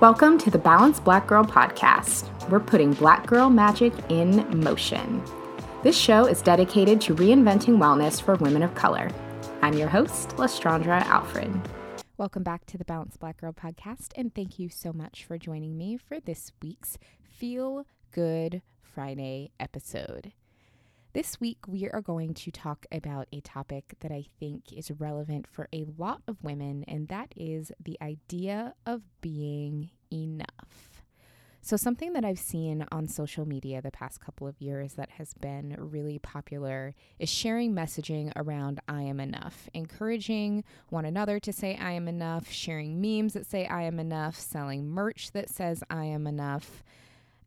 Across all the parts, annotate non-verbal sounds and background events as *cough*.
Welcome to the Balanced Black Girl podcast. We're putting black girl magic in motion. This show is dedicated to reinventing wellness for women of color. I'm your host, Lestraundra Alfred. Welcome back to the Balanced Black Girl podcast, and thank you so much for joining me for this week's Feel Good Friday episode. This week, we are going to talk about a topic that I think is relevant for a lot of women, and that is the idea of being enough. So, something that I've seen on social media the past couple of years that has been really popular is sharing messaging around I am enough, encouraging one another to say I am enough, sharing memes that say I am enough, selling merch that says I am enough.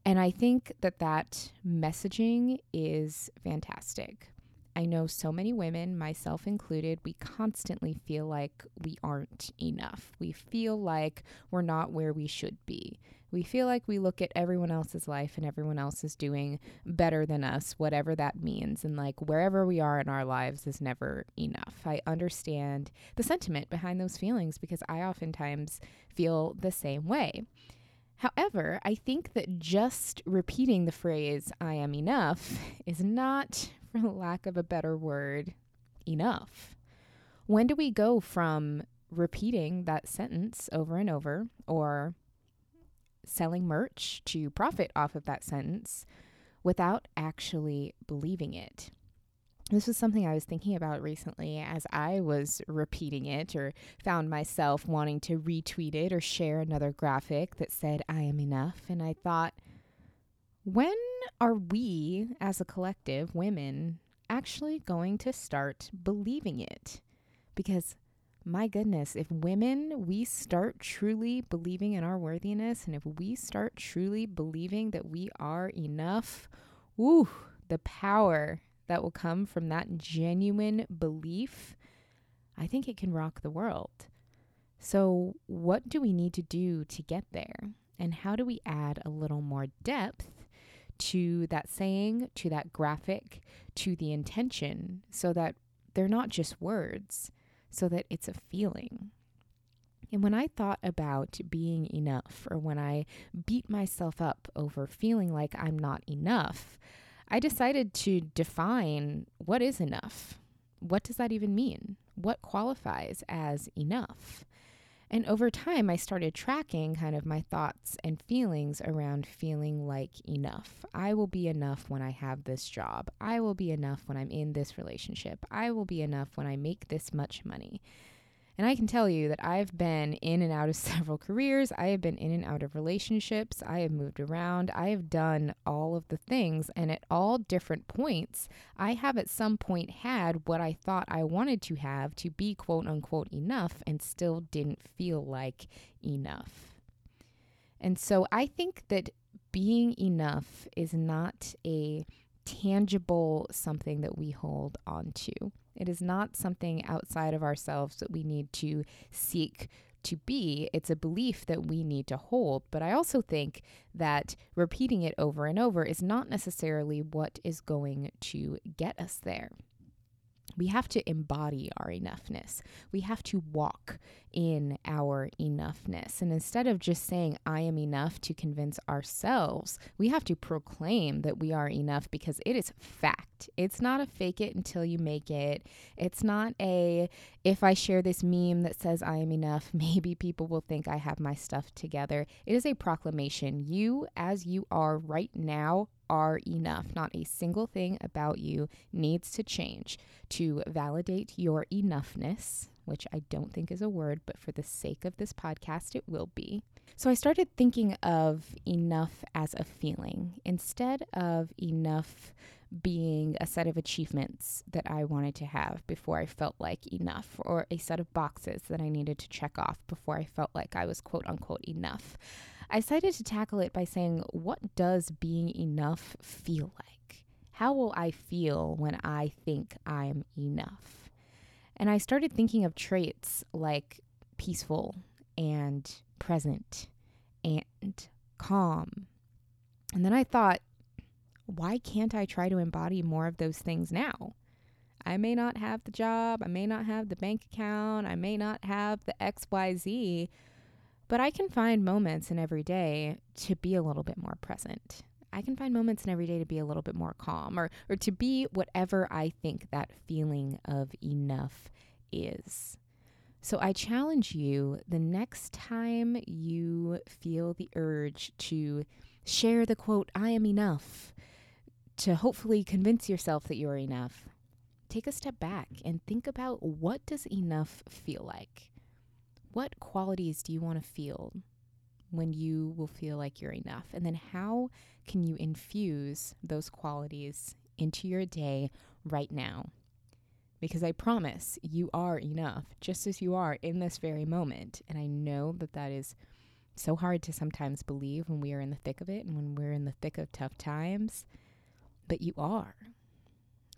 And I think that that messaging is fantastic. I know so many women, myself included, we constantly feel like we aren't enough. We feel like we're not where we should be. We feel like we look at everyone else's life and everyone else is doing better than us, whatever that means. And like wherever we are in our lives is never enough. I understand the sentiment behind those feelings because I oftentimes feel the same way. However, I think that just repeating the phrase, I am enough, is not, for lack of a better word, enough. When do we go from repeating that sentence over and over or selling merch to profit off of that sentence without actually believing it? This was something I was thinking about recently as I was repeating it or found myself wanting to retweet it or share another graphic that said, I am enough. And I thought, when are we as a collective, women, actually going to start believing it? Because my goodness, if women, we start truly believing in our worthiness and if we start truly believing that we are enough, woo, the power that will come from that genuine belief, I think it can rock the world. So, what do we need to do to get there? And how do we add a little more depth to that saying, to that graphic, to the intention, so that they're not just words, so that it's a feeling? And when I thought about being enough, or when I beat myself up over feeling like I'm not enough, I decided to define what is enough. What does that even mean? What qualifies as enough? And over time, I started tracking kind of my thoughts and feelings around feeling like enough. I will be enough when I have this job. I will be enough when I'm in this relationship. I will be enough when I make this much money. And I can tell you that I've been in and out of *laughs* several careers. I have been in and out of relationships. I have moved around. I have done all of the things. And at all different points, I have at some point had what I thought I wanted to have to be quote unquote enough and still didn't feel like enough. And so I think that being enough is not a tangible something that we hold on to. It is not something outside of ourselves that we need to seek to be. It's a belief that we need to hold. But I also think that repeating it over and over is not necessarily what is going to get us there we have to embody our enoughness. We have to walk in our enoughness. And instead of just saying, I am enough to convince ourselves, we have to proclaim that we are enough because it is fact. It's not a fake it until you make it. It's not a, if I share this meme that says I am enough, *laughs* maybe people will think I have my stuff together. It is a proclamation. You, as you are right now, are enough. Not a single thing about you needs to change to validate your enoughness, which I don't think is a word, but for the sake of this podcast, it will be. So I started thinking of enough as a feeling instead of enough being a set of achievements that I wanted to have before I felt like enough, or a set of boxes that I needed to check off before I felt like I was quote unquote enough. I decided to tackle it by saying, what does being enough feel like? How will I feel when I think I'm enough? And I started thinking of traits like peaceful and present and calm. And then I thought, why can't I try to embody more of those things now? I may not have the job, I may not have the bank account, I may not have the XYZ, But I can find moments in every day to be a little bit more present. I can find moments in every day to be a little bit more calm or, or to be whatever I think that feeling of enough is. So I challenge you the next time you feel the urge to share the quote, I am enough, to hopefully convince yourself that you're enough, take a step back and think about what does enough feel like? What qualities do you want to feel when you will feel like you're enough? And then how can you infuse those qualities into your day right now? because I promise you are enough just as you are in this very moment. And I know that that is so hard to sometimes believe when we are in the thick of it and when we're in the thick of tough times, but you are.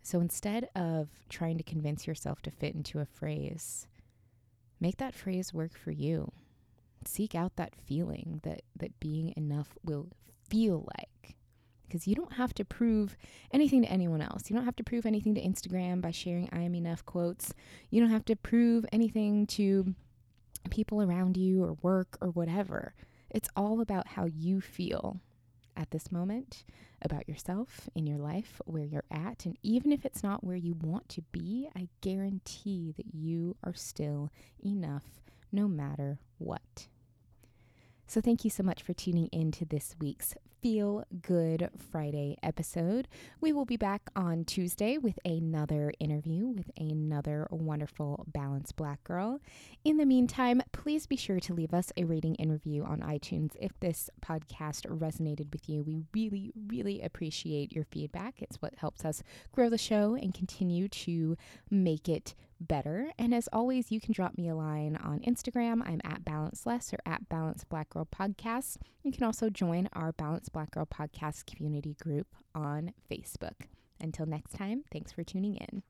So instead of trying to convince yourself to fit into a phrase, make that phrase work for you. Seek out that feeling that, that being enough will feel like because you don't have to prove anything to anyone else. You don't have to prove anything to Instagram by sharing I am enough quotes. You don't have to prove anything to people around you or work or whatever. It's all about how you feel at this moment, about yourself in your life, where you're at. And even if it's not where you want to be, I guarantee that you are still enough no matter what. So, thank you so much for tuning in to this week's Feel Good Friday episode. We will be back on Tuesday with another interview with another wonderful balanced black girl. In the meantime, please be sure to leave us a rating and review on iTunes if this podcast resonated with you. We really, really appreciate your feedback. It's what helps us grow the show and continue to make it better. And as always, you can drop me a line on Instagram. I'm at Balance Less or at Balance Black Girl Podcast. You can also join our Balance Black Girl Podcast community group on Facebook. Until next time, thanks for tuning in.